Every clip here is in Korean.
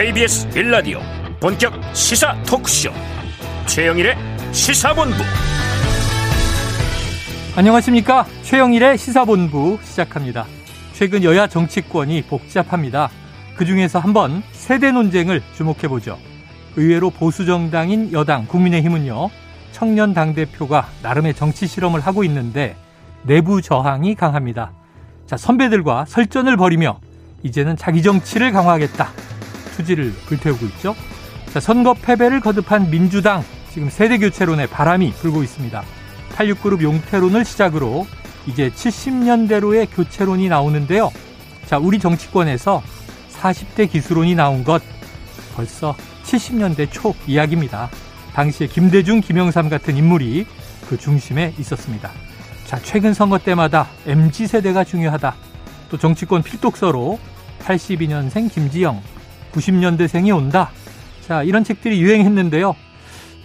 KBS 빌라디오 본격 시사 토크쇼. 최영일의 시사본부. 안녕하십니까? 최영일의 시사본부 시작합니다. 최근 여야 정치권이 복잡합니다. 그중에서 한번 세대 논쟁을 주목해보죠. 의외로 보수 정당인 여당 국민의힘은요 청년 당대표가 나름의 정치 실험을 하고 있는데 내부 저항이 강합니다. 자 선배들과 설전을 벌이며 이제는 자기 정치를 강화하겠다 투지를 불태우고 있죠. 자, 선거 패배를 거듭한 민주당 지금 세대 교체론에 바람이 불고 있습니다. 86그룹 용태론을 시작으로 이제 70년대로의 교체론이 나오는데요. 자, 우리 정치권에서 40대 기수론이 나온 것 벌써 70년대 초 이야기입니다. 당시에 김대중, 김영삼 같은 인물이 그 중심에 있었습니다. 자, 최근 선거 때마다 MZ세대가 중요하다. 또 정치권 필독서로 82년생 김지영, 90년대생이 온다. 자, 이런 책들이 유행했는데요.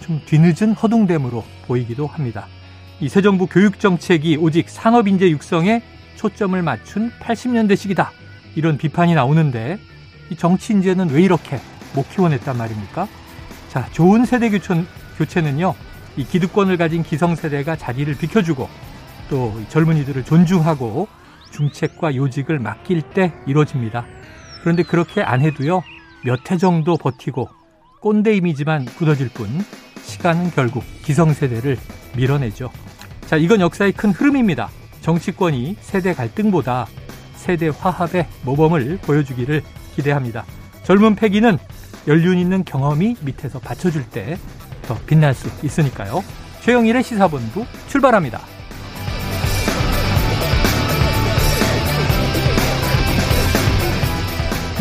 좀 뒤늦은 허둥됨으로 보이기도 합니다. 이 새 정부 교육 정책이 오직 산업 인재 육성에 초점을 맞춘 80년대식이다. 이런 비판이 나오는데 이 정치 인재는 왜 이렇게 못 키워냈단 말입니까? 자, 좋은 세대 교체, 교체는요. 이 기득권을 가진 기성세대가 자리를 비켜주고 또 젊은이들을 존중하고 중책과 요직을 맡길 때 이루어집니다. 그런데 그렇게 안 해도요. 몇 해 정도 버티고 꼰대 이미지만 굳어질 뿐 시간은 결국 기성세대를 밀어내죠. 자, 이건 역사의 큰 흐름입니다. 정치권이 세대 갈등보다 세대 화합의 모범을 보여주기를 기대합니다. 젊은 패기는 연륜 있는 경험이 밑에서 받쳐줄 때 더 빛날 수 있으니까요. 최영일의 시사본부 출발합니다.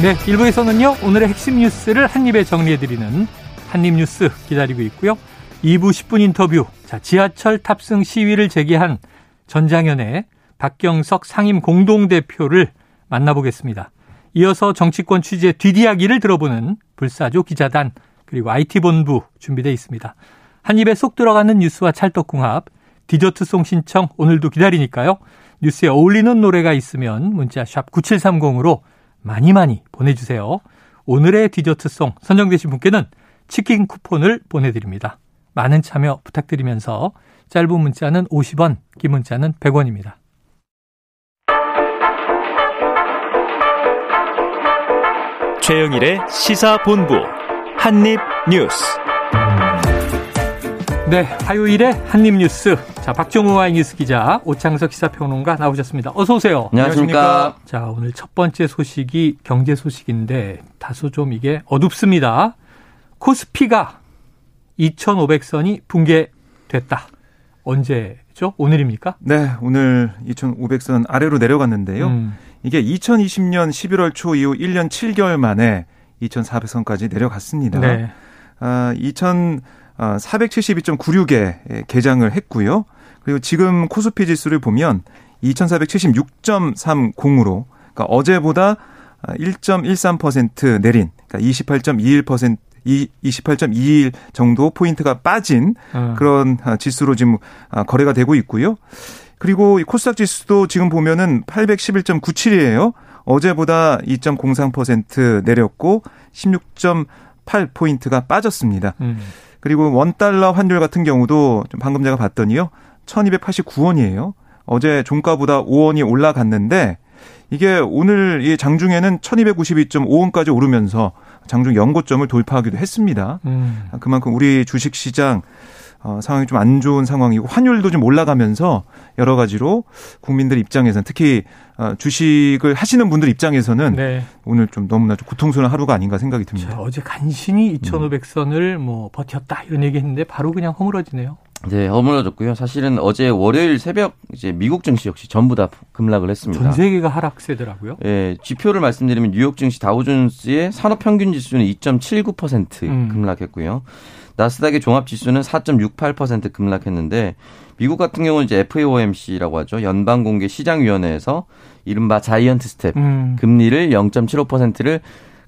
네, 1부에서는요, 오늘의 핵심 뉴스를 한입에 정리해드리는 한입뉴스 기다리고 있고요. 2부 10분 인터뷰, 자, 지하철 탑승 시위를 제기한 전장현의 박경석 상임 공동대표를 만나보겠습니다. 이어서 정치권 취재 뒷이야기를 들어보는 불사조 기자단, 그리고 IT본부 준비되어 있습니다. 한 입에 쏙 들어가는 뉴스와 찰떡궁합, 디저트송 신청 오늘도 기다리니까요. 뉴스에 어울리는 노래가 있으면 문자 샵 9730으로 많이 많이 보내주세요. 오늘의 디저트송 선정되신 분께는 치킨 쿠폰을 보내드립니다. 많은 참여 부탁드리면서 짧은 문자는 50원, 긴 문자는 100원입니다. 최영일의 시사본부 한입뉴스 네, 화요일에 한입 뉴스. 자, 박정우와의 뉴스 기자, 오창석 시사평론가 나오셨습니다. 어서 오세요. 안녕하십니까. 자, 오늘 첫 번째 소식이 경제 소식인데 다소 좀 이게 어둡습니다. 코스피가 2,500선이 붕괴됐다. 언제죠? 오늘입니까? 네, 오늘 2,500선 아래로 내려갔는데요. 음. 이게 2020년 11월 초 이후 1년 7개월 만에 2,400선까지 내려갔습니다. 네. 아, 2,000 472.96에 개장을 했고요. 그리고 지금 코스피 지수를 보면 2476.30으로 그러니까 어제보다 1.13% 내린 그러니까 28.21% 28.21 정도 포인트가 빠진 음. 그런 지수로 지금 거래가 되고 있고요. 그리고 코스닥 지수도 지금 보면은 811.97이에요. 어제보다 2.03% 내렸고 16.8 포인트가 빠졌습니다. 음. 그리고 원달러 환율 같은 경우도 좀 방금 제가 봤더니요. 1289원이에요. 어제 종가보다 5원이 올라갔는데 이게 오늘 이 장중에는 1292.5원까지 오르면서 장중 연고점을 돌파하기도 했습니다. 음. 그만큼 우리 주식 시장 어, 상황이 좀 안 좋은 상황이고 환율도 좀 올라가면서 여러 가지로 국민들 입장에서는 특히 어, 주식을 하시는 분들 입장에서는 네. 오늘 좀 너무나 좀 고통스러운 하루가 아닌가 생각이 듭니다. 자, 어제 간신히 2,500선을 뭐 버텼다 이런 얘기했는데 바로 그냥 허물어지네요. 네, 허물어졌고요. 사실은 어제 월요일 새벽 이제 미국 증시 역시 전부 다 급락을 했습니다. 전 세계가 하락세더라고요. 예, 지표를 말씀드리면 뉴욕 증시 다우존스의 산업 평균 지수는 2.79% 음. 급락했고요. 나스닥의 종합 지수는 4.68% 급락했는데 미국 같은 경우는 이제 FOMC라고 하죠. 연방 공개 시장 위원회에서 이른바 자이언트 스텝 음. 금리를 0.75%를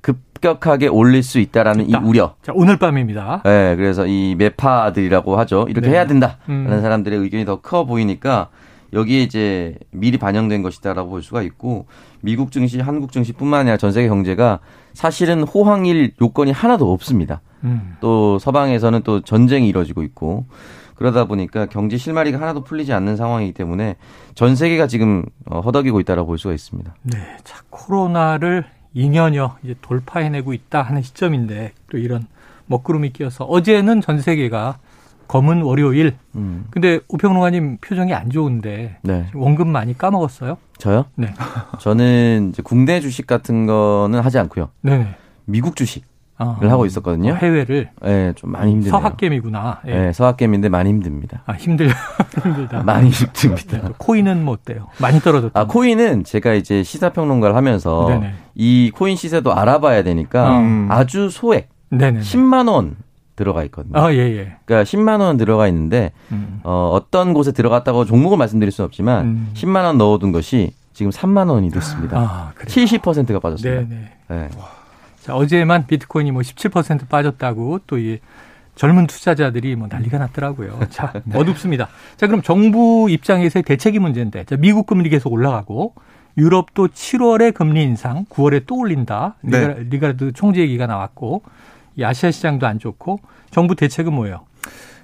급격하게 올릴 수 있다라는 있다. 이 우려. 자, 오늘 밤입니다. 네, 그래서 이 매파들이라고 하죠. 이렇게 네. 해야 된다라는 음. 사람들의 의견이 더 커 보이니까 여기에 이제 미리 반영된 것이다라고 볼 수가 있고 미국 증시, 한국 증시뿐만 아니라 전 세계 경제가 사실은 호황일 요건이 하나도 없습니다. 음. 또 서방에서는 또 전쟁이 이뤄지고 있고 그러다 보니까 경제 실마리가 하나도 풀리지 않는 상황이기 때문에 전 세계가 지금 어, 허덕이고 있다라고 볼 수가 있습니다. 네, 자 코로나를 2년여 이제 돌파해내고 있다 하는 시점인데 또 이런 먹구름이 끼어서 어제는 전 세계가 검은 월요일. 음. 근데 우평론가님 표정이 안 좋은데 네. 원금 많이 까먹었어요? 저요? 네. 저는 이제 국내 주식 같은 거는 하지 않고요. 네. 미국 주식. 아, 를 하고 있었거든요. 어, 해외를. 네, 좀 많이 힘드네요. 서학겜이구나. 예. 네, 서학겜인데 많이 힘듭니다. 아, 힘들, 힘들다. 많이 힘듭니다. 네, 코인은 뭐 어때요? 많이 떨어졌다. 아, 코인은 제가 이제 시사 평론가를 하면서 네네. 이 코인 시세도 알아봐야 되니까 음. 아주 소액. 네네. 10만 원 들어가 있거든요. 아, 예, 예. 그러니까 10만 원 들어가 있는데 음. 어, 어떤 곳에 들어갔다고 종목을 말씀드릴 수는 없지만 음. 10만 원 넣어둔 것이 지금 3만 원이 됐습니다. 아, 70%가 빠졌습니다. 네네. 네. 자, 어제만 비트코인이 뭐 17% 빠졌다고 또 이 젊은 투자자들이 뭐 난리가 났더라고요. 자, 네. 어둡습니다. 자, 그럼 정부 입장에서의 대책이 문제인데, 자, 미국 금리 계속 올라가고, 유럽도 7월에 금리 인상, 9월에 또 올린다. 네. 리가르드 총재 얘기가 나왔고, 이 아시아 시장도 안 좋고 정부 대책은 뭐예요?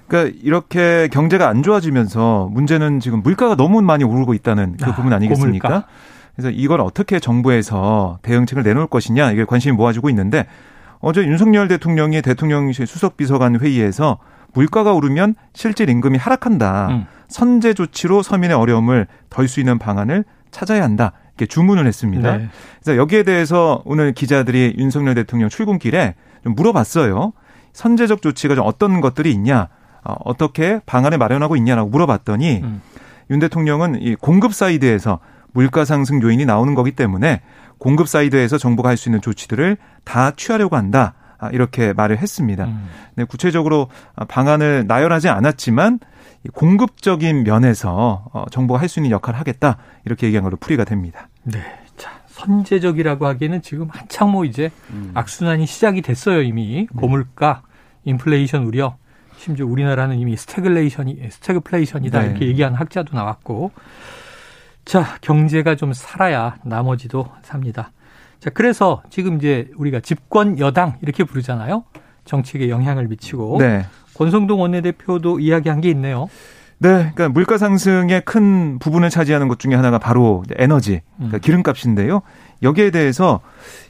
그러니까 이렇게 경제가 안 좋아지면서 문제는 지금 물가가 너무 많이 오르고 있다는 그 아, 부분 아니겠습니까? 고물가? 그래서 이걸 어떻게 정부에서 대응책을 내놓을 것이냐 이게 관심이 모아지고 있는데 어제 윤석열 대통령이 대통령실 수석비서관 회의에서 물가가 오르면 실질 임금이 하락한다. 음. 선제 조치로 서민의 어려움을 덜 수 있는 방안을 찾아야 한다. 이렇게 주문을 했습니다. 네. 그래서 여기에 대해서 오늘 기자들이 윤석열 대통령 출근길에 좀 물어봤어요. 선제적 조치가 좀 어떤 것들이 있냐, 어, 어떻게 방안을 마련하고 있냐라고 물어봤더니 음. 윤 대통령은 이 공급 side에서 물가 상승 요인이 나오는 거기 때문에 공급 side에서 정부가 할 수 있는 조치들을 다 취하려고 한다. 아, 이렇게 말을 했습니다. 음. 네, 구체적으로 방안을 나열하지 않았지만 공급적인 면에서 어, 정부가 할 수 있는 역할을 하겠다. 이렇게 얘기한 걸로 풀이가 됩니다. 네. 선제적이라고 하기에는 지금 한창 뭐 이제 음. 악순환이 시작이 됐어요 이미 네. 고물가, 인플레이션 우려, 심지어 우리나라는 이미 스태글레이션이 스태그플레이션이다 네. 이렇게 얘기하는 학자도 나왔고, 자 경제가 좀 살아야 나머지도 삽니다. 자 그래서 지금 이제 우리가 집권 여당 이렇게 부르잖아요. 정책에 영향을 미치고 네. 권성동 원내대표도 이야기한 게 있네요. 네, 그러니까 물가 상승의 큰 부분을 차지하는 것 중에 하나가 바로 에너지, 그러니까 음. 기름값인데요. 여기에 대해서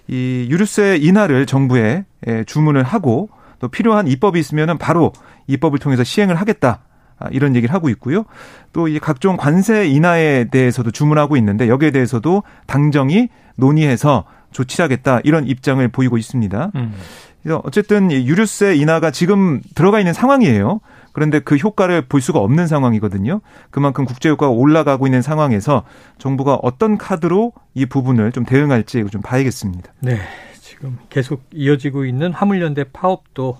이 유류세 인하를 정부에 주문을 하고 또 필요한 입법이 있으면은 바로 입법을 통해서 시행을 하겠다. 아, 이런 얘기를 하고 있고요. 또 이 각종 관세 인하에 대해서도 주문하고 있는데 여기에 대해서도 당정이 논의해서 조치하겠다 이런 입장을 보이고 있습니다. 음. 그래서 어쨌든 유류세 인하가 지금 들어가 있는 상황이에요. 그런데 그 효과를 볼 수가 없는 상황이거든요. 그만큼 국제 효과가 올라가고 있는 상황에서 정부가 어떤 카드로 이 부분을 좀 대응할지 좀 봐야겠습니다. 네. 지금 계속 이어지고 있는 화물연대 파업도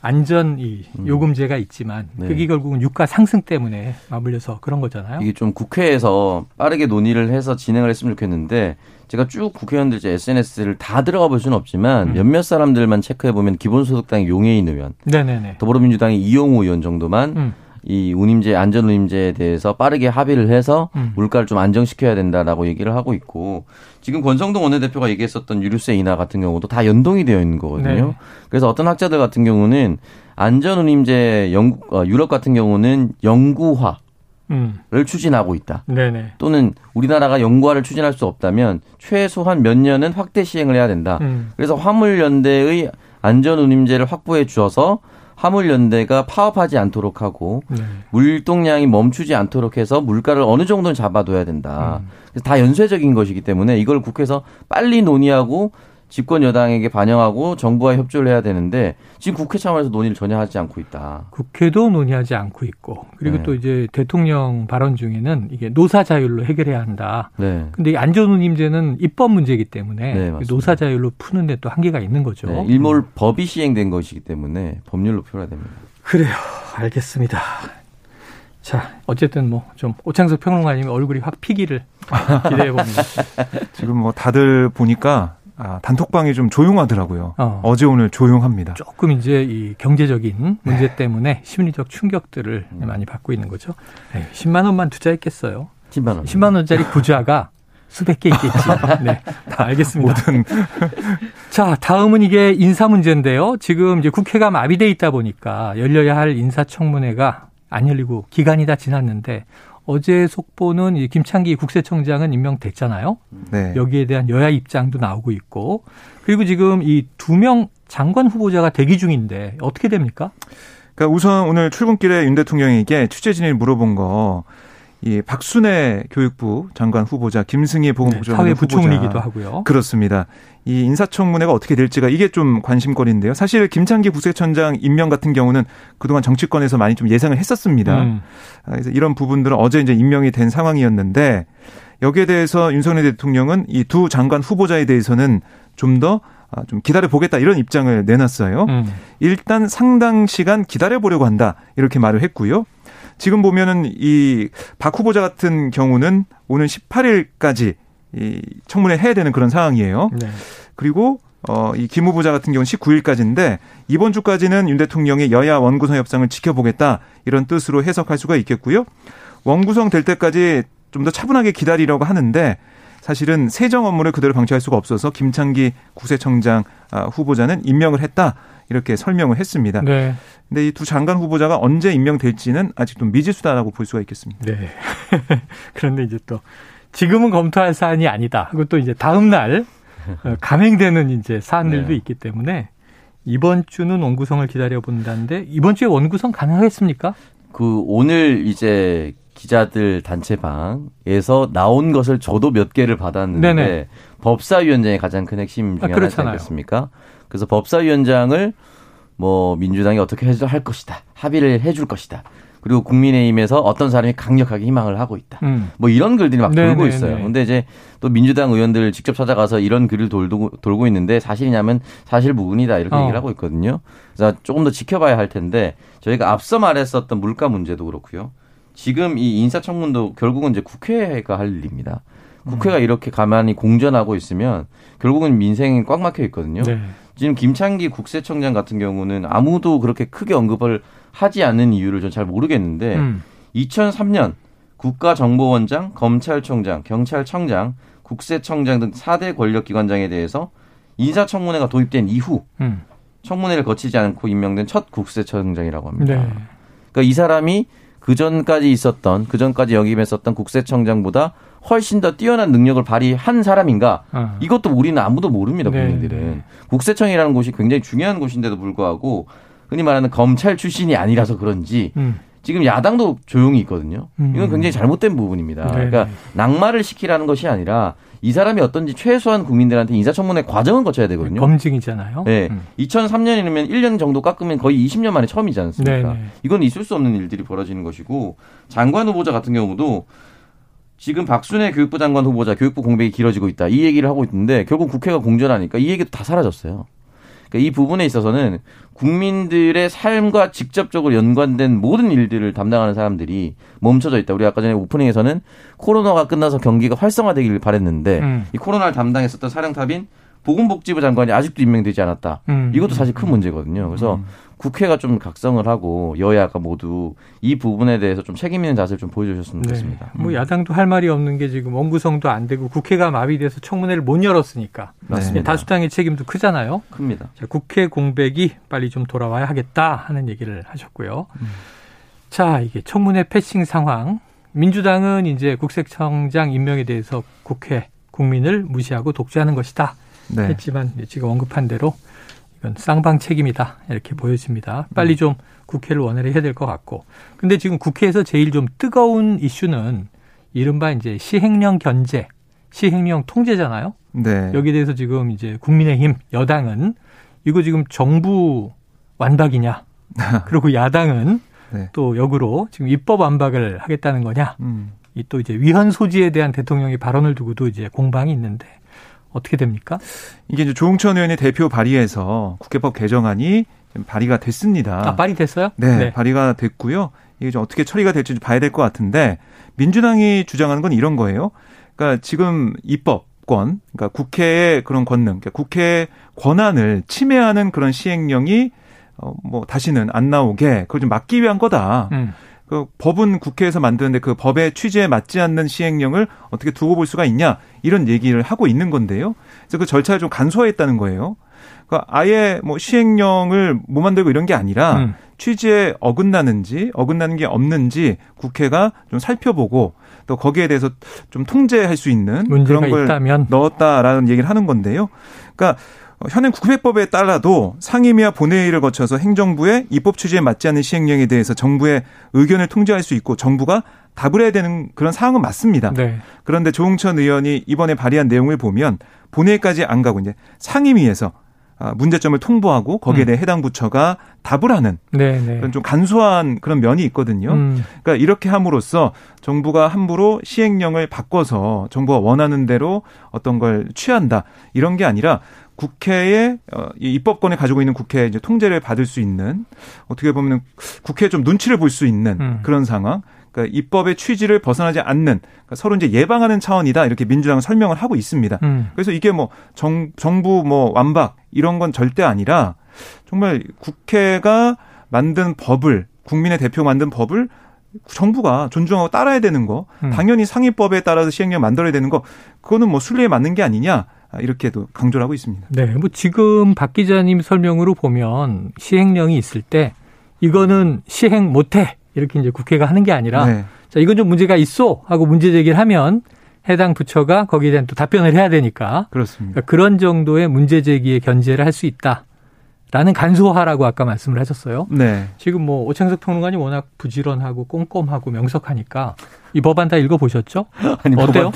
안전 이 음. 요금제가 있지만 네. 그게 결국은 유가 상승 때문에 맞물려서 그런 거잖아요. 이게 좀 국회에서 빠르게 논의를 해서 진행을 했으면 좋겠는데 제가 쭉 국회의원들 제 SNS를 다 들어가 볼 수는 없지만 음. 몇몇 사람들만 체크해 보면 기본소득당의 용해인 의원, 네네네. 더불어민주당의 이용호 의원 정도만 음. 이 운임제 안전 운임제에 대해서 빠르게 합의를 해서 음. 물가를 좀 안정시켜야 된다라고 얘기를 하고 있고 지금 권성동 원내대표가 얘기했었던 유류세 인하 같은 경우도 다 연동이 되어 있는 거거든요. 네. 그래서 어떤 학자들 같은 경우는 안전 운임제 영국 어, 유럽 같은 경우는 영구화 음. 를 추진하고 있다. 네네. 또는 우리나라가 연구화를 추진할 수 없다면 최소한 몇 년은 확대 시행을 해야 된다. 음. 그래서 화물연대의 안전운임제를 확보해 주어서 화물연대가 파업하지 않도록 하고 네. 물동량이 멈추지 않도록 해서 물가를 어느 정도는 잡아둬야 된다. 음. 그래서 다 연쇄적인 것이기 때문에 이걸 국회에서 빨리 논의하고 집권 여당에게 반영하고 정부와 협조를 해야 되는데 지금 국회 차원에서 논의를 전혀 하지 않고 있다. 국회도 논의하지 않고 있고 그리고 네. 또 이제 대통령 발언 중에는 이게 노사 자율로 해결해야 한다. 네. 근데 안전운임제는 입법 문제이기 때문에 네, 노사 자율로 푸는데 또 한계가 있는 거죠. 네, 일몰 법이 시행된 것이기 때문에 법률로 풀어야 됩니다. 그래요. 알겠습니다. 자, 어쨌든 뭐 좀 오창석 평론가님 얼굴이 확 피기를 기대해 봅니다. 지금 뭐 다들 보니까 아, 단톡방이 좀 조용하더라고요. 어. 제 오늘 조용합니다. 조금 이제 이 경제적인 문제 네. 때문에 심리적 충격들을 음. 많이 받고 있는 거죠. 에이, 10만 원만 투자했겠어요. 10만 원. 10만 원짜리 부자가 수백 개 있겠지. 네. 알겠습니다. 모든. 자, 다음은 이게 인사 문제인데요. 지금 이제 국회가 마비돼 있다 보니까 열려야 할 인사청문회가 안 열리고 기간이 다 지났는데 어제 속보는 김창기 국세청장은 임명됐잖아요. 네. 여기에 대한 여야 입장도 나오고 있고 그리고 지금 이 두 명 장관 후보자가 대기 중인데 어떻게 됩니까? 그러니까 우선 오늘 출근길에 윤 대통령에게 취재진이 물어본 거. 이 박순애 교육부 장관 후보자, 김승희 보건복지부 네, 사회 부총리기도 하고요. 그렇습니다. 이 인사청문회가 어떻게 될지가 이게 좀 관심거리인데요. 사실 김창기 국세청장 임명 같은 경우는 그동안 정치권에서 많이 좀 예상을 했었습니다. 음. 아, 그래서 이런 부분들은 어제 이제 임명이 된 상황이었는데 여기에 대해서 윤석열 대통령은 이 두 장관 후보자에 대해서는 좀더 아, 좀 기다려 보겠다 이런 입장을 내놨어요. 음. 일단 상당 시간 기다려 보려고 한다 이렇게 말을 했고요. 지금 보면은 이 박 후보자 같은 경우는 오는 18일까지 이 청문회 해야 되는 그런 상황이에요. 네. 그리고 어, 이 김 후보자 같은 경우는 19일까지인데 이번 주까지는 윤 대통령의 여야 원구성 협상을 지켜보겠다 이런 뜻으로 해석할 수가 있겠고요. 원구성 될 때까지 좀 더 차분하게 기다리려고 하는데 사실은 세정 업무를 그대로 방치할 수가 없어서 김창기 국세청장 아, 후보자는 임명을 했다. 이렇게 설명을 했습니다. 네. 근데 이 두 장관 후보자가 언제 임명될지는 아직 좀 미지수다라고 볼 수가 있겠습니다. 네. 그런데 이제 또 지금은 검토할 사안이 아니다. 하고 또 이제 다음 날 어, 감행되는 이제 사안들도 네. 있기 때문에 이번 주는 원구성을 기다려 본다는데 이번 주에 원구성 가능하겠습니까? 그 오늘 이제 기자들 단체방에서 나온 것을 저도 몇 개를 받았는데 네네. 법사위원장이 가장 큰 핵심 중에 아, 하나지 않겠습니까? 그래서 법사위원장을 뭐 민주당이 어떻게 할 것이다 합의를 해줄 것이다. 그리고 국민의힘에서 어떤 사람이 강력하게 희망을 하고 있다. 음. 뭐 이런 글들이 막 네네네. 돌고 있어요. 근데 이제 또 민주당 의원들 직접 찾아가서 이런 글을 돌고, 돌고 있는데 사실이냐면 사실 무근이다 이렇게 어. 얘기를 하고 있거든요. 그래서 조금 더 지켜봐야 할 텐데 저희가 앞서 말했었던 물가 문제도 그렇고요. 지금 이 인사청문도 결국은 이제 국회가 할 일입니다. 국회가 음. 이렇게 가만히 공전하고 있으면 결국은 민생이 꽉 막혀 있거든요. 네. 지금 김창기 국세청장 같은 경우는 아무도 그렇게 크게 언급을 하지 않는 이유를 전 잘 모르겠는데 음. 2003년 국가정보원장, 검찰총장, 경찰청장, 국세청장 등 4대 권력기관장에 대해서 인사청문회가 도입된 이후 음. 청문회를 거치지 않고 임명된 첫 국세청장이라고 합니다. 네. 그러니까 이 사람이 그 전까지 있었던 그 전까지 역임했었던 국세청장보다 훨씬 더 뛰어난 능력을 발휘한 사람인가? 어. 이것도 우리는 아무도 모릅니다, 네. 국민들은. 네. 국세청이라는 곳이 굉장히 중요한 곳인데도 불구하고 흔히 말하는 검찰 출신이 아니라서 그런지 음. 지금 야당도 조용히 있거든요. 음. 이건 굉장히 잘못된 부분입니다. 네. 그러니까 낙마를 시키라는 것이 아니라 이 사람이 어떤지 최소한 국민들한테 인사청문회 과정은 거쳐야 되거든요. 검증이잖아요. 네. 음. 2003년이면 1년 정도 깎으면 거의 20년 만에 처음이지 않습니까? 네네. 네. 이건 있을 수 없는 일들이 벌어지는 것이고 장관 후보자 같은 경우도 지금 박순애 교육부 장관 후보자 교육부 공백이 길어지고 있다. 이 얘기를 하고 있는데 결국 국회가 공전하니까 이 얘기도 다 사라졌어요. 그러니까 이 부분에 있어서는 국민들의 삶과 직접적으로 연관된 모든 일들을 담당하는 사람들이 멈춰져 있다. 우리 아까 전에 오프닝에서는 코로나가 끝나서 경기가 활성화되기를 바랬는데 음. 이 코로나를 담당했었던 사령탑인 보건복지부 장관이 아직도 임명되지 않았다. 음. 이것도 사실 큰 문제거든요. 그래서 음. 국회가 좀 각성을 하고 여야가 모두 이 부분에 대해서 좀 책임 있는 자세를 좀 보여주셨으면 네. 좋겠습니다. 네. 뭐 야당도 할 말이 없는 게 지금 원구성도 안 되고 국회가 마비돼서 청문회를 못 열었으니까 맞습니다. 다수당의 책임도 크잖아요. 큽니다. 자, 국회 공백이 빨리 좀 돌아와야 하겠다 하는 얘기를 하셨고요. 음. 자, 이게 청문회 패싱 상황. 민주당은 이제 국세청장 임명에 대해서 국회 국민을 무시하고 독주하는 것이다. 네. 했지만 지금 언급한 대로 이건 쌍방 책임이다 이렇게 보여집니다. 빨리 좀 국회를 원활히 해야 될 것 같고. 근데 지금 국회에서 제일 좀 뜨거운 이슈는 이른바 이제 시행령 견제, 시행령 통제잖아요. 네. 여기에 대해서 지금 이제 국민의힘 여당은 이거 지금 정부 완박이냐. 그리고 야당은 네. 또 역으로 지금 입법 완박을 하겠다는 거냐. 음. 이또 이제 위헌 소지에 대한 대통령의 발언을 두고도 이제 공방이 있는데 어떻게 됩니까? 이게 이제 조홍천 의원이 대표 발의해서 국회법 개정안이 발의가 됐습니다. 아, 발의 됐어요? 네, 네. 발의가 됐고요. 이게 좀 어떻게 처리가 될지 좀 봐야 될 것 같은데 민주당이 주장하는 건 이런 거예요. 그러니까 지금 입법권, 그러니까 국회의 그런 권능, 그러니까 국회 권한을 침해하는 그런 시행령이 어, 뭐 다시는 안 나오게 그걸 좀 막기 위한 거다. 음. 그 법은 국회에서 만드는데 그 법의 취지에 맞지 않는 시행령을 어떻게 두고 볼 수가 있냐 이런 얘기를 하고 있는 건데요. 그래서 그 절차를 좀 간소화했다는 거예요. 그러니까 아예 뭐 시행령을 못 만들고 이런 게 아니라 음. 취지에 어긋나는지 어긋나는 게 없는지 국회가 좀 살펴보고 또 거기에 대해서 좀 통제할 수 있는 그런 걸 있다면. 넣었다라는 얘기를 하는 건데요. 그러니까 현행 국회법에 따라도 상임위와 본회의를 거쳐서 행정부의 입법 취지에 맞지 않는 시행령에 대해서 정부의 의견을 통제할 수 있고 정부가 답을 해야 되는 그런 상황은 맞습니다. 네. 그런데 조홍천 의원이 이번에 발의한 내용을 보면 본회의까지 안 가고 이제 상임위에서 아, 문제점을 통보하고 거기에 음. 대해 음. 해당 부처가 답을 하는 네네. 네. 그런 좀 간소한 그런 면이 있거든요. 음. 그러니까 이렇게 함으로써 정부가 함부로 시행령을 바꿔서 정부가 원하는 대로 어떤 걸 취한다 이런 게 아니라 국회의 어, 이 입법권을 가지고 있는 국회에 이제 통제를 받을 수 있는 어떻게 보면 국회에 좀 눈치를 볼 수 있는 음. 그런 상황. 그러니까 입법의 취지를 벗어나지 않는 그러니까 서로 이제 예방하는 차원이다 이렇게 민주당은 설명을 하고 있습니다. 음. 그래서 이게 뭐 정, 정부 뭐 완박 이런 건 절대 아니라 정말 국회가 만든 법을 국민의 대표 만든 법을 정부가 존중하고 따라야 되는 거, 음. 당연히 상위법에 따라서 시행령 만들어야 되는 거, 그거는 뭐 순리에 맞는 게 아니냐. 이렇게도 강조를 하고 있습니다. 네, 뭐 지금 박 기자님 설명으로 보면 시행령이 있을 때 이거는 시행 못해 이렇게 이제 국회가 하는 게 아니라 네. 자 이건 좀 문제가 있어 하고 문제 제기를 하면 해당 부처가 거기에 대한 또 답변을 해야 되니까 그렇습니다. 그러니까 그런 정도의 문제 제기에 견제를 할 수 있다. 라는 간소화라고 아까 말씀을 하셨어요. 네. 지금 뭐 오창석 평론가님 워낙 부지런하고 꼼꼼하고 명석하니까 이 법안 다 읽어보셨죠? 아니, 어때요?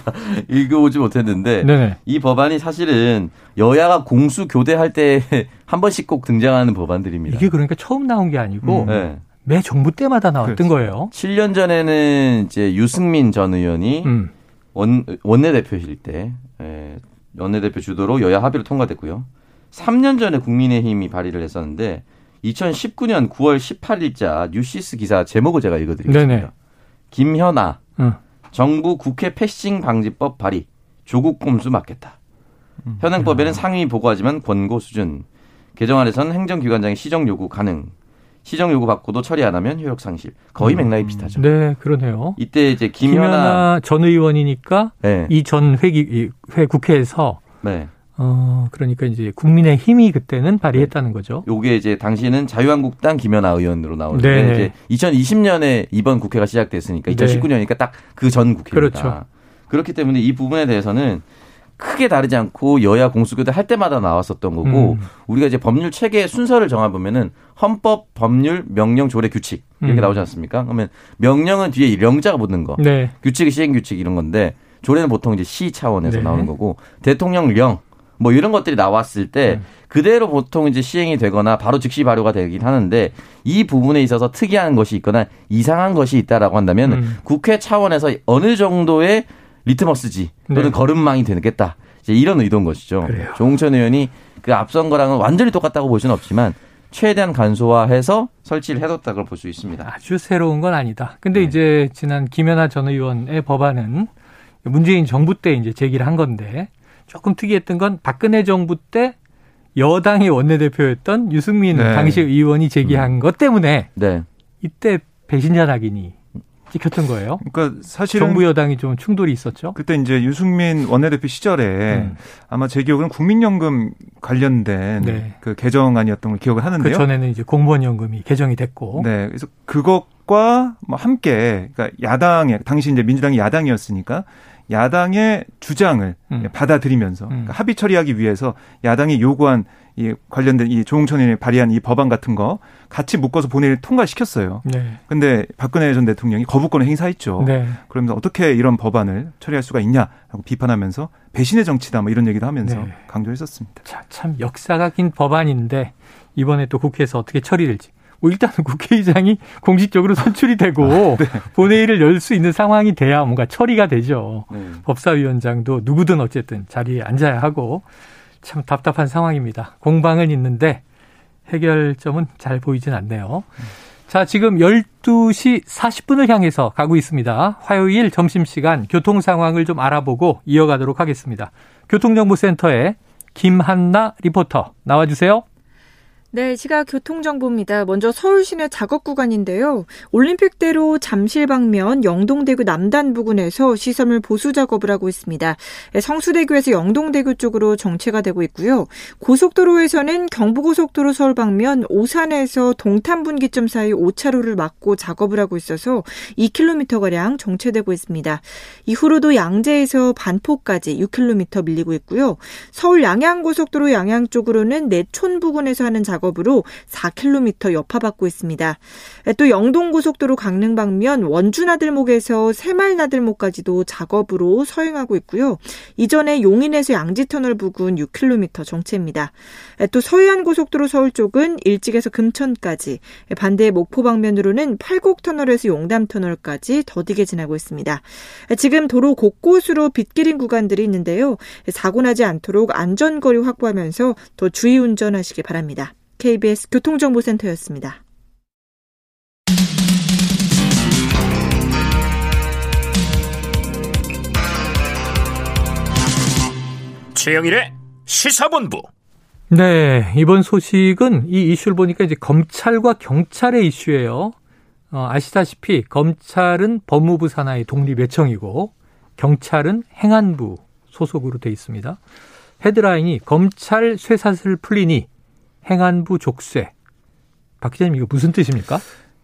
읽어보지 못했는데 네네. 이 법안이 사실은 여야가 공수 교대할 때 한 번씩 꼭 등장하는 법안들입니다. 이게 그러니까 처음 나온 게 아니고 음. 네. 매 정부 때마다 나왔던 그렇지. 거예요. 7년 전에는 이제 유승민 전 의원이 음. 원, 원내대표실 때 예, 원내대표 주도로 여야 합의로 통과됐고요. 3년 전에 국민의힘이 발의를 했었는데 2019년 9월 18일자 뉴시스 기사 제목을 제가 읽어드리겠습니다. 네네. 김현아 응. 정부 국회 패싱 방지법 발의 조국 꼼수 맞겠다. 음. 현행법에는 상위 보고하지만 권고 수준. 개정안에서는 행정기관장의 시정 요구 가능. 시정 요구 받고도 처리 안 하면 효력 상실. 거의 음. 맥락이 비슷하죠. 네, 그러네요. 이때 이제 김현아, 김현아 전 의원이니까 네. 이전 회기 회 국회에서 네. 어, 그러니까 이제 국민의 힘이 그때는 발의했다는 네. 거죠. 요게 이제 당시에는 자유한국당 김연아 의원으로 나오는데 네. 이제 2020년에 이번 국회가 시작됐으니까 2019년이니까 딱 그 전 국회입니다. 그렇죠. 그렇기 때문에 이 부분에 대해서는 크게 다르지 않고 여야 공수교대 할 때마다 나왔었던 거고 음. 우리가 이제 법률 체계 순서를 정해 보면은 헌법, 법률, 명령, 조례, 규칙 이렇게 음. 나오지 않습니까? 그러면 명령은 뒤에 명자가 붙는 거, 네. 규칙이 시행 규칙 이런 건데 조례는 보통 이제 시 차원에서 네. 나오는 거고 대통령령 뭐 이런 것들이 나왔을 때 음. 그대로 보통 이제 시행이 되거나 바로 즉시 발효가 되긴 하는데 이 부분에 있어서 특이한 것이 있거나 이상한 것이 있다라고 한다면 음. 국회 차원에서 어느 정도의 리트머스지 또는 네. 걸음망이 되겠다. 이제 이런 의도인 것이죠. 그래요. 조홍천 의원이 그 앞선 거랑은 완전히 똑같다고 볼 수는 없지만 최대한 간소화해서 설치를 해뒀다고 볼 수 있습니다. 아주 새로운 건 아니다. 근데 네. 이제 지난 김연아 전 의원의 법안은 문재인 정부 때 이제 제기를 한 건데 조금 특이했던 건 박근혜 정부 때 여당의 원내대표였던 유승민 네. 당시 의원이 제기한 음. 것 때문에 네. 이때 배신자 낙인이 찍혔던 거예요. 그러니까 사실은 정부 여당이 좀 충돌이 있었죠. 그때 이제 유승민 원내대표 시절에 음. 아마 제 기억은 국민연금 관련된 네. 그 개정안이었던 걸 기억을 하는데요. 그 전에는 이제 공무원연금이 개정이 됐고. 네. 그래서 그것과 뭐 함께 그러니까 야당의 당시 이제 민주당이 야당이었으니까 야당의 주장을 음. 받아들이면서 음. 그러니까 합의 처리하기 위해서 야당이 요구한 이 관련된 이 조홍천 의원이 발의한 이 법안 같은 거 같이 묶어서 본회의를 통과시켰어요. 네. 근데 박근혜 전 대통령이 거부권을 행사했죠. 네. 그러면서 어떻게 이런 법안을 처리할 수가 있냐라고 비판하면서 배신의 정치다 뭐 이런 얘기도 하면서 네. 강조했었습니다. 자, 참 역사가 긴 법안인데 이번에 또 국회에서 어떻게 처리될지 뭐 일단은 국회의장이 공식적으로 선출이 되고 아, 네. 본회의를 열 수 있는 상황이 돼야 뭔가 처리가 되죠. 네. 법사위원장도 누구든 어쨌든 자리에 앉아야 하고 참 답답한 상황입니다. 공방은 있는데 해결점은 잘 보이진 않네요. 자, 지금 12시 40분을 향해서 가고 있습니다. 화요일 점심시간 교통 상황을 좀 알아보고 이어가도록 하겠습니다. 교통정보센터에 김한나 리포터 나와주세요. 네, 시각 교통정보입니다. 먼저 서울 시내 작업 구간인데요. 올림픽대로 잠실 방면 영동대교 남단 부근에서 시설물 보수 작업을 하고 있습니다. 네, 성수대교에서 영동대교 쪽으로 정체가 되고 있고요. 고속도로에서는 경부고속도로 서울 방면 오산에서 동탄분기점 사이 5차로를 막고 작업을 하고 있어서 2km가량 정체되고 있습니다. 이후로도 양재에서 반포까지 6km 밀리고 있고요. 서울 양양고속도로 양양 쪽으로는 내촌 부근에서 하는 작업 작업으로 4km 여파받고 있습니다. 또 영동고속도로 강릉 방면 원주나들목에서 새말나들목까지도 작업으로 서행하고 있고요. 이전에 용인에서 양지터널 부근 6km 정체입니다. 또 서해안고속도로 서울 쪽은 일찍에서 금천까지 반대 목포 방면으로는 팔곡터널에서 용담터널까지 더디게 지나고 있습니다. 지금 도로 곳곳으로 빗길인 구간들이 있는데요. 사고 나지 않도록 안전거리 확보하면서 더 주의 운전하시기 바랍니다. KBS 교통정보센터였습니다. 최영일의 시사본부. 네, 이번 소식은 이 이슈를 보니까 이제 검찰과 경찰의 이슈예요. 어, 아시다시피 검찰은 법무부 산하의 독립 예청이고 경찰은 행안부 소속으로 돼 있습니다. 헤드라인이 검찰 쇠사슬 풀리니 행안부 족쇄. 박 기자님 이거 무슨 뜻입니까?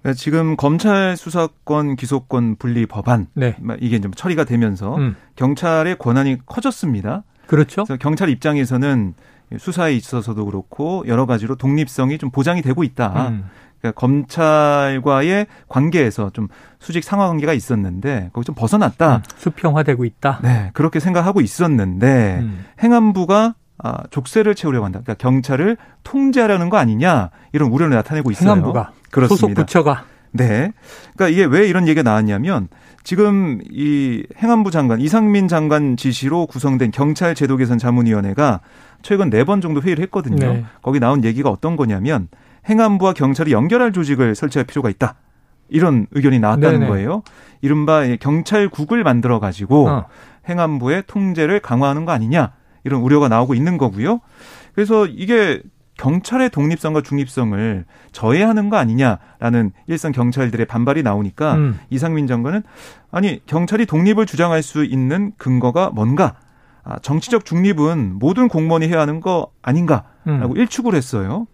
네, 지금 검찰 수사권 기소권 분리 법안 네. 이게 좀 처리가 되면서 음. 경찰의 권한이 커졌습니다. 그렇죠. 그래서 경찰 입장에서는 수사에 있어서도 그렇고 여러 가지로 독립성이 좀 보장이 되고 있다. 음. 그러니까 검찰과의 관계에서 좀 수직 상하 관계가 있었는데 거기 좀 벗어났다. 음, 수평화되고 있다. 네, 그렇게 생각하고 있었는데 음. 행안부가 아, 족쇄를 채우려고 한다. 그러니까 경찰을 통제하려는 거 아니냐 이런 우려를 나타내고 있어요. 행안부가 그렇습니다. 소속 부처가 네. 그러니까 이게 왜 이런 얘기가 나왔냐면 지금 이 행안부 장관 이상민 장관 지시로 구성된 경찰 제도 개선 자문위원회가 최근 네 번 정도 회의를 했거든요. 네. 거기 나온 얘기가 어떤 거냐면 행안부와 경찰이 연결할 조직을 설치할 필요가 있다. 이런 의견이 나왔다는 네네. 거예요. 이른바 경찰국을 만들어 가지고 어. 행안부의 통제를 강화하는 거 아니냐. 이런 우려가 나오고 있는 거고요. 그래서 이게 경찰의 독립성과 중립성을 저해하는 거 아니냐라는 일선 경찰들의 반발이 나오니까 음. 이상민 장관은 아니 경찰이 독립을 주장할 수 있는 근거가 뭔가 아, 정치적 중립은 모든 공무원이 해야 하는 거 아닌가라고 음. 일축을 했어요.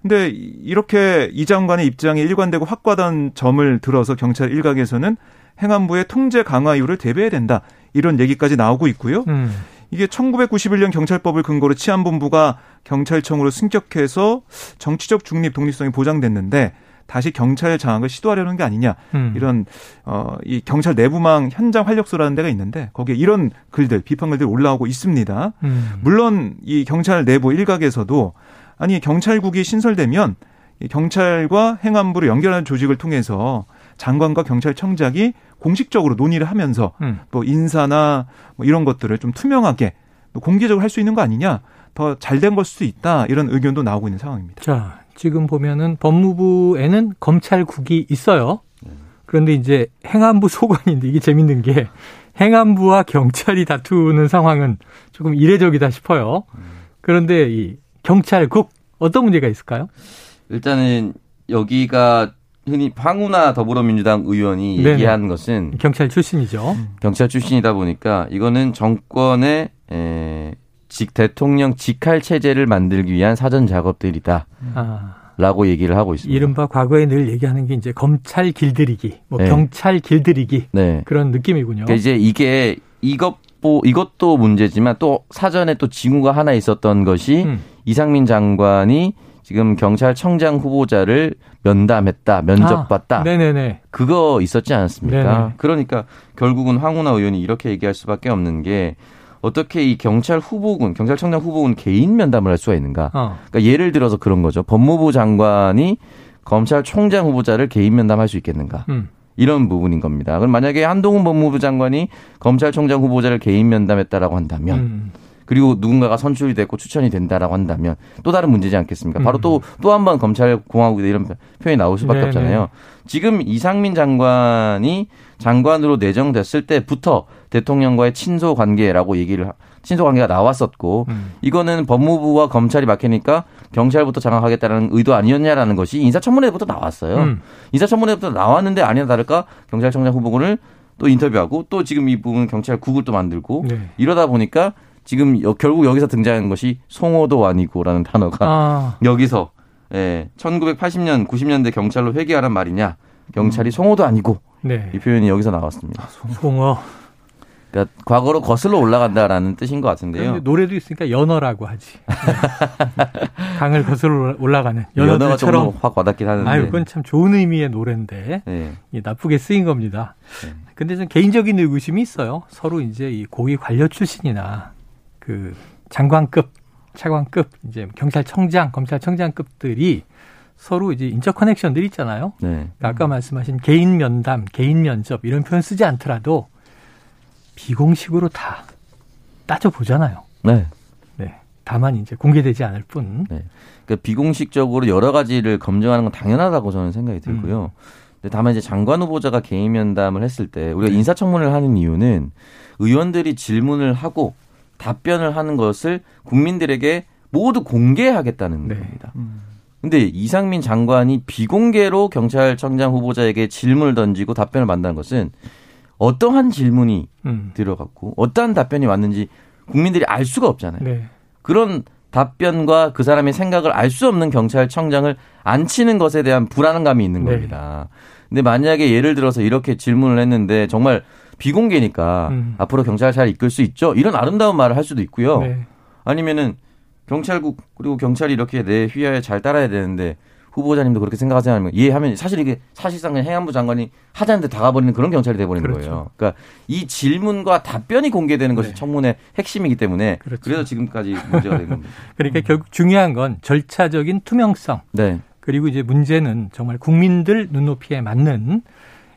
근데 이렇게 이 장관의 입장이 일관되고 확고하다는 점을 들어서 경찰 일각에서는 행안부의 통제 강화 이유를 대비해야 된다. 이런 얘기까지 나오고 있고요. 음. 이게 1991년 경찰법을 근거로 치안본부가 경찰청으로 승격해서 정치적 중립 독립성이 보장됐는데 다시 경찰 장악을 시도하려는 게 아니냐 음. 이런 어이 경찰 내부망 현장 활력소라는 데가 있는데 거기에 이런 글들 비판 글들 올라오고 있습니다. 음. 물론 이 경찰 내부 일각에서도 아니 경찰국이 신설되면 경찰과 행안부를 연결하는 조직을 통해서 장관과 경찰청장이 공식적으로 논의를 하면서 음. 뭐 인사나 뭐 이런 것들을 좀 투명하게 공개적으로 할 수 있는 거 아니냐 더 잘 된 걸 수도 있다 이런 의견도 나오고 있는 상황입니다. 자 지금 보면은 법무부에는 검찰국이 있어요. 그런데 이제 행안부 소관인데 이게 재밌는 게 행안부와 경찰이 다투는 상황은 조금 이례적이다 싶어요. 그런데 이 경찰국 어떤 문제가 있을까요? 일단은 여기가 흔히 황우나 더불어민주당 의원이 네네. 얘기한 것은 경찰 출신이죠. 경찰 출신이다 보니까 이거는 정권의 에, 직 대통령 직할 체제를 만들기 위한 사전 작업들이다. 아. 라고 얘기를 하고 있습니다. 이른바 과거에 늘 얘기하는 게 이제 검찰 길들이기, 뭐 네. 경찰 길들이기 네. 그런 느낌이군요. 그러니까 이제 이게 이것 뭐 이것도 문제지만 또 사전에 또 징후가 하나 있었던 것이 음. 이상민 장관이 지금 경찰청장 후보자를 면담했다, 면접봤다. 아, 네네네. 그거 있었지 않았습니까? 네네. 그러니까 결국은 황운하 의원이 이렇게 얘기할 수밖에 없는 게 어떻게 이 경찰 후보군, 경찰청장 후보군 개인 면담을 할 수가 있는가? 어. 그러니까 예를 들어서 그런 거죠. 법무부 장관이 검찰총장 후보자를 개인 면담할 수 있겠는가? 음. 이런 부분인 겁니다. 그럼 만약에 한동훈 법무부 장관이 검찰총장 후보자를 개인 면담했다라고 한다면 음. 그리고 누군가가 선출이 됐고 추천이 된다라고 한다면 또 다른 문제지 않겠습니까? 바로 또 또 한 번 검찰 공화국이다 이런 표현이 나올 수밖에 네네. 없잖아요. 지금 이상민 장관이 장관으로 내정됐을 때부터 대통령과의 친소 관계라고 얘기를 친소 관계가 나왔었고 음. 이거는 법무부와 검찰이 막히니까 경찰부터 장악하겠다는 의도 아니었냐라는 것이 인사청문회부터 나왔어요. 음. 인사청문회부터 나왔는데 아니나 다를까 경찰청장 후보군을 또 인터뷰하고 또 지금 이 부분 경찰 국을 또 만들고 네. 이러다 보니까 지금 결국 여기서 등장한 것이 송호도 아니고라는 단어가 아. 여기서 예, 1980년 90년대 경찰로 회귀하란 말이냐 경찰이 음. 송호도 아니고 네. 이 표현이 여기서 나왔습니다. 송호. 그러니까 과거로 거슬러 올라간다라는 뜻인 것 같은데요. 노래도 있으니까 연어라고 하지. 네. 강을 거슬러 올라가는 연어가 좀확 와닿긴 하는데. 아유, 그건 참 좋은 의미의 노래인데 네. 나쁘게 쓰인 겁니다. 네. 근데 좀 개인적인 의구심이 있어요. 서로 이제 이 고위 관료 출신이나 그 장관급, 차관급, 이제 경찰청장, 검찰청장급들이 서로 이제 인적 커넥션들 있잖아요. 네. 그러니까 아까 말씀하신 개인 면담, 개인 면접 이런 표현 쓰지 않더라도 비공식으로 다 따져 보잖아요. 네. 네. 다만 이제 공개되지 않을 뿐. 네. 그러니까 비공식적으로 여러 가지를 검증하는 건 당연하다고 저는 생각이 들고요. 음. 근데 다만 이제 장관 후보자가 개인 면담을 했을 때 우리가 네. 인사청문회를 하는 이유는 의원들이 질문을 하고 답변을 하는 것을 국민들에게 모두 공개하겠다는 네. 겁니다. 음. 근데 이상민 장관이 비공개로 경찰청장 후보자에게 질문을 던지고 답변을 만다는 것은 어떠한 질문이 음. 들어갔고 어떠한 답변이 왔는지 국민들이 알 수가 없잖아요. 네. 그런 답변과 그 사람의 생각을 알 수 없는 경찰청장을 앉히는 것에 대한 불안감이 있는 네. 겁니다. 근데 만약에 예를 들어서 이렇게 질문을 했는데 정말 비공개니까 음. 앞으로 경찰 잘 이끌 수 있죠? 이런 아름다운 말을 할 수도 있고요. 네. 아니면은 경찰국 그리고 경찰이 이렇게 내 휘하에 잘 따라야 되는데 후보자님도 그렇게 생각하지 않으면 이해하면 사실 이게 사실상 그냥 행안부 장관이 하자는데 다가버리는 그런 경찰이 돼버리는 그렇죠. 거예요. 그러니까 이 질문과 답변이 공개되는 것이 네. 청문회 핵심이기 때문에 그렇죠. 그래서 지금까지 문제가 된 겁니다. 그러니까 결국 중요한 건 절차적인 투명성. 네. 그리고 이제 문제는 정말 국민들 눈높이에 맞는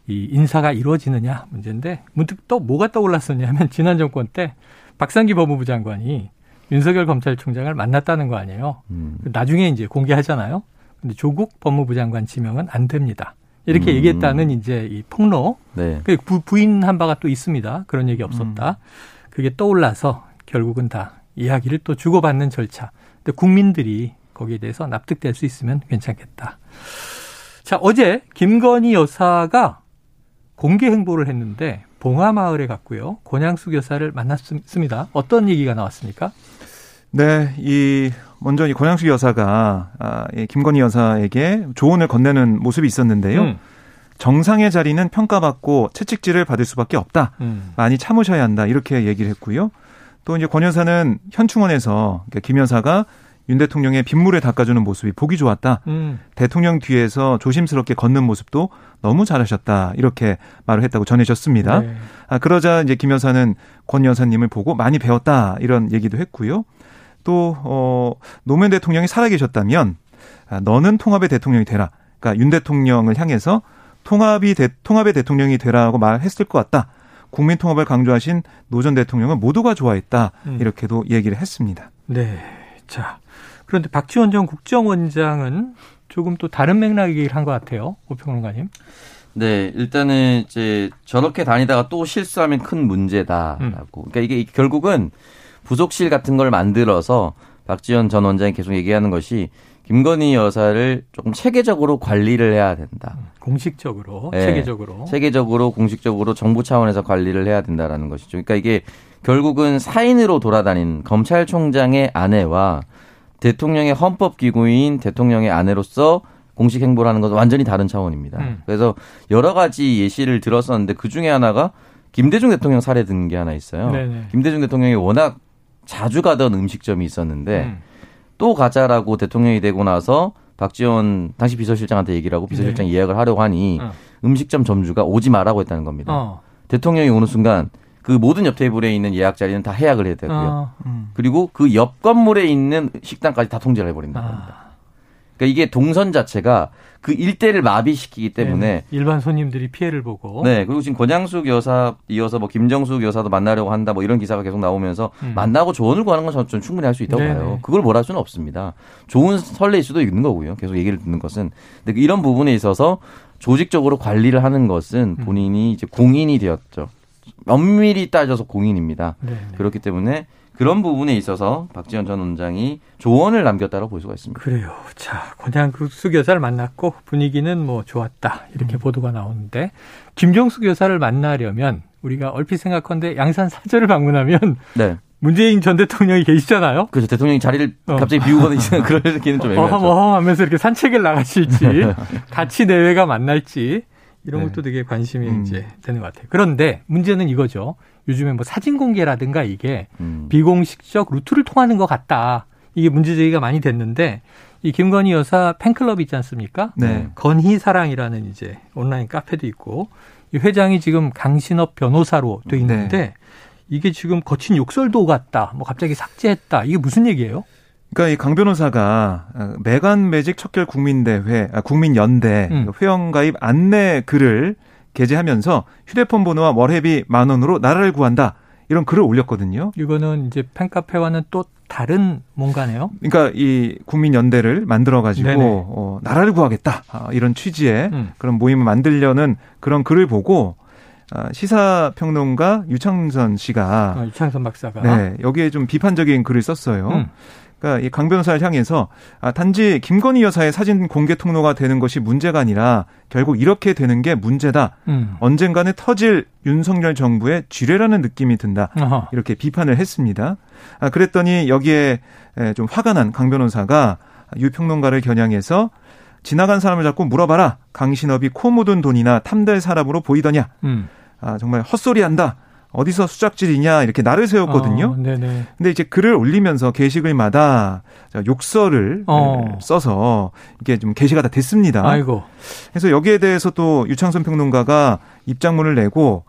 이 인사가 이루어지느냐 문제인데 문득 또 뭐가 떠올랐었냐면 지난 정권 때 박상기 법무부 장관이 윤석열 검찰총장을 만났다는 거 아니에요. 음. 나중에 이제 공개하잖아요. 근데 조국 법무부 장관 지명은 안 됩니다. 이렇게 음. 얘기했다는 이제 이 폭로. 네. 그 부, 부인한 바가 또 있습니다. 그런 얘기 없었다. 음. 그게 떠올라서 결국은 다 이야기를 또 주고받는 절차. 근데 국민들이 거기에 대해서 납득될 수 있으면 괜찮겠다. 자, 어제 김건희 여사가 공개 행보를 했는데 봉화마을에 갔고요. 권양숙 여사를 만났습니다. 어떤 얘기가 나왔습니까? 네, 이 먼저 이 권양숙 여사가 아, 이 김건희 여사에게 조언을 건네는 모습이 있었는데요. 음. 정상의 자리는 평가받고 채찍질을 받을 수밖에 없다. 음. 많이 참으셔야 한다. 이렇게 얘기를 했고요. 또 이제 권 여사는 현충원에서 그러니까 김 여사가 윤 대통령의 빗물을 닦아주는 모습이 보기 좋았다. 음. 대통령 뒤에서 조심스럽게 걷는 모습도 너무 잘하셨다. 이렇게 말을 했다고 전해졌습니다. 네. 아, 그러자 이제 김 여사는 권 여사님을 보고 많이 배웠다. 이런 얘기도 했고요. 또, 어, 노무현 대통령이 살아계셨다면, 아, 너는 통합의 대통령이 되라. 그러니까 윤 대통령을 향해서 통합이 대, 통합의 대통령이 되라고 말했을 것 같다. 국민 통합을 강조하신 노 전 대통령은 모두가 좋아했다. 음. 이렇게도 얘기를 했습니다. 네. 자, 그런데 박지원 전 국정원장은 조금 또 다른 맥락 얘기를 한 것 같아요. 오평론가님. 네, 일단은 이제 저렇게 다니다가 또 실수하면 큰 문제다라고. 음. 그러니까 이게 결국은 부속실 같은 걸 만들어서 박지원 전 원장이 계속 얘기하는 것이 김건희 여사를 조금 체계적으로 관리를 해야 된다. 음, 공식적으로, 네, 체계적으로. 체계적으로, 공식적으로 정부 차원에서 관리를 해야 된다라는 것이죠. 그러니까 이게 결국은 사인으로 돌아다닌 검찰총장의 아내와 대통령의 헌법 기구인 대통령의 아내로서 공식 행보를 하는 것은 완전히 다른 차원입니다. 음. 그래서 여러 가지 예시를 들었었는데 그 중에 하나가 김대중 대통령 사례 든 게 하나 있어요. 네네. 김대중 대통령이 워낙 자주 가던 음식점이 있었는데 음. 또 가자라고 대통령이 되고 나서 박지원 당시 비서실장한테 얘기를 하고 비서실장 네. 예약을 하려고 하니 어. 음식점 점주가 오지 마라고 했다는 겁니다. 어. 대통령이 오는 순간 그 모든 옆 테이블에 있는 예약 자리는 다 예약을 해야 되고요. 어, 음. 그리고 그 옆 건물에 있는 식당까지 다 통제를 해버린다는 아. 겁니다. 그러니까 이게 동선 자체가 그 일대를 마비시키기 때문에 네 일반 손님들이 피해를 보고 네 그리고 지금 권양숙 여사 이어서 뭐 김정숙 여사도 만나려고 한다 뭐 이런 기사가 계속 나오면서 음. 만나고 조언을 구하는 건 저는 충분히 할 수 있다고 네네. 봐요. 그걸 뭐라 할 수는 없습니다. 좋은 설레일 수도 있는 거고요. 계속 얘기를 듣는 것은 근데 이런 부분에 있어서 조직적으로 관리를 하는 것은 본인이 이제 공인이 되었죠. 엄밀히 따져서 공인입니다. 네네. 그렇기 때문에 그런 부분에 있어서 박지원 전 원장이 조언을 남겼다고 볼 수가 있습니다. 그래요. 자, 권양숙 여사를 만났고 분위기는 뭐 좋았다 이렇게 음. 보도가 나오는데 김종숙 여사를 만나려면 우리가 얼핏 생각한데 양산 사저를 방문하면 네. 문재인 전 대통령이 계시잖아요. 그렇죠. 대통령이 자리를 어. 갑자기 비우거나 그럴 기는 좀 애매하죠. 어허 하면서 이렇게 산책을 나가실지 같이 내외가 만날지 이런 네. 것도 되게 관심이 음. 이제 되는 것 같아요. 그런데 문제는 이거죠. 요즘에 뭐 사진 공개라든가 이게 음. 비공식적 루트를 통하는 것 같다. 이게 문제 제기가 많이 됐는데 이 김건희 여사 팬클럽 있지 않습니까? 네. 건희 사랑이라는 이제 온라인 카페도 있고 이 회장이 지금 강신업 변호사로 돼 있는데 네. 이게 지금 거친 욕설도 같다. 뭐 갑자기 삭제했다. 이게 무슨 얘기예요? 그러니까 이 강 변호사가 매간 매직 척결 국민대회, 아, 국민연대 음. 회원가입 안내 글을 게재하면서 휴대폰 번호와 월회비 만 원으로 나라를 구한다. 이런 글을 올렸거든요. 이거는 이제 팬카페와는 또 다른 뭔가네요. 그러니까 이 국민연대를 만들어 가지고 어, 나라를 구하겠다 아, 이런 취지의 음. 그런 모임을 만들려는 그런 글을 보고 아, 시사 평론가 유창선 씨가 아, 유창선 박사가 네 여기에 좀 비판적인 글을 썼어요. 음. 그러니까 이 강 변호사를 향해서 아, 단지 김건희 여사의 사진 공개 통로가 되는 것이 문제가 아니라 결국 이렇게 되는 게 문제다. 음. 언젠가는 터질 윤석열 정부의 쥐뢰라는 느낌이 든다. 어허. 이렇게 비판을 했습니다. 아, 그랬더니 여기에 좀 화가 난 강 변호사가 유 평론가를 겨냥해서 지나간 사람을 자꾸 물어봐라. 강신업이 코 묻은 돈이나 탐될 사람으로 보이더냐. 음. 아, 정말 헛소리한다. 어디서 수작질이냐 이렇게 나를 세웠거든요. 어, 네네. 근데 이제 글을 올리면서 게시글마다 욕설을 어. 써서 이게 좀 게시가 다 됐습니다. 아이고. 그래서 여기에 대해서 또 유창선 평론가가 입장문을 내고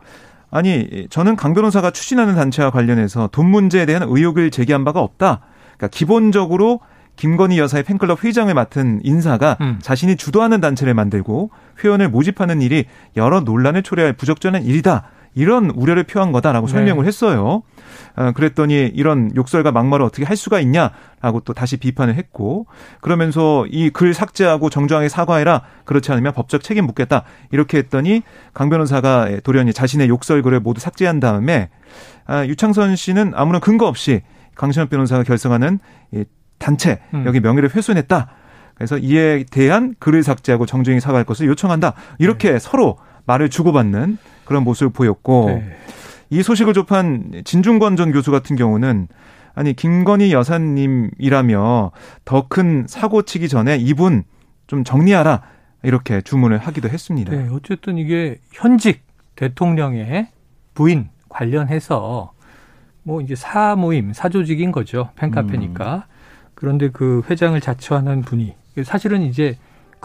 아니 저는 강 변호사가 추진하는 단체와 관련해서 돈 문제에 대한 의혹을 제기한 바가 없다. 그러니까 기본적으로 김건희 여사의 팬클럽 회장을 맡은 인사가 음. 자신이 주도하는 단체를 만들고 회원을 모집하는 일이 여러 논란을 초래할 부적절한 일이다. 이런 우려를 표한 거다라고 네. 설명을 했어요. 어, 그랬더니 이런 욕설과 막말을 어떻게 할 수가 있냐라고 또 다시 비판을 했고 그러면서 이 글 삭제하고 정정하게 사과해라 그렇지 않으면 법적 책임 묻겠다 이렇게 했더니 강 변호사가 돌연히 자신의 욕설 글을 모두 삭제한 다음에 아, 유창선 씨는 아무런 근거 없이 강신업 변호사가 결성하는 이 단체 음. 여기 명예를 훼손했다. 그래서 이에 대한 글을 삭제하고 정정히 사과할 것을 요청한다. 이렇게 네. 서로 말을 주고받는 그런 모습을 보였고 네. 이 소식을 접한 진중권 전 교수 같은 경우는 아니 김건희 여사님이라며 더 큰 사고 치기 전에 이분 좀 정리하라 이렇게 주문을 하기도 했습니다. 네, 어쨌든 이게 현직 대통령의 부인 관련해서 뭐 이제 사모임 사조직인 거죠 팬카페니까. 음. 그런데 그 회장을 자처하는 분이 사실은 이제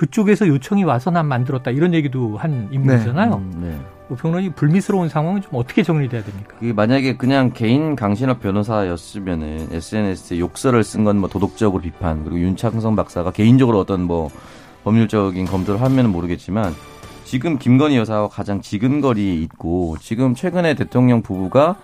그쪽에서 요청이 와서 난 만들었다 이런 얘기도 한 인물이잖아요. 네. 음, 네. 우평론이 불미스러운 상황은 좀 어떻게 정리돼야 됩니까? 만약에 그냥 개인 강신업 변호사였으면은 SNS에 욕설을 쓴 건 뭐 도덕적으로 비판 그리고 윤창성 박사가 개인적으로 어떤 뭐 법률적인 검토를 하면은 모르겠지만 지금 김건희 여사와 가장 지근거리에 있고 지금 최근에 대통령 부부가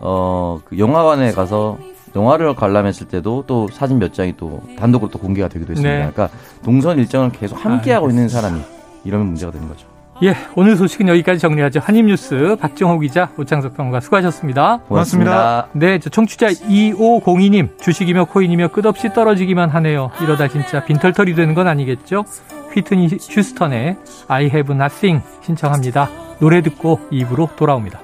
어 그 영화관에 가서 영화를 관람했을 때도 또 사진 몇 장이 또 단독으로 또 공개가 되기도 했습니다. 네. 그러니까 동선 일정을 계속 함께하고 아, 있는 사람이 이러면 문제가 되는 거죠. 예, 오늘 소식은 여기까지 정리하죠. 한입뉴스 박정호 기자, 오창석 평론가 수고하셨습니다. 고맙습니다. 네, 저 청취자 2502님 주식이며 코인이며 끝없이 떨어지기만 하네요. 이러다 진짜 빈털털이 되는 건 아니겠죠? 휘트니 휴스턴의 I have nothing 신청합니다. 노래 듣고 입으로 돌아옵니다.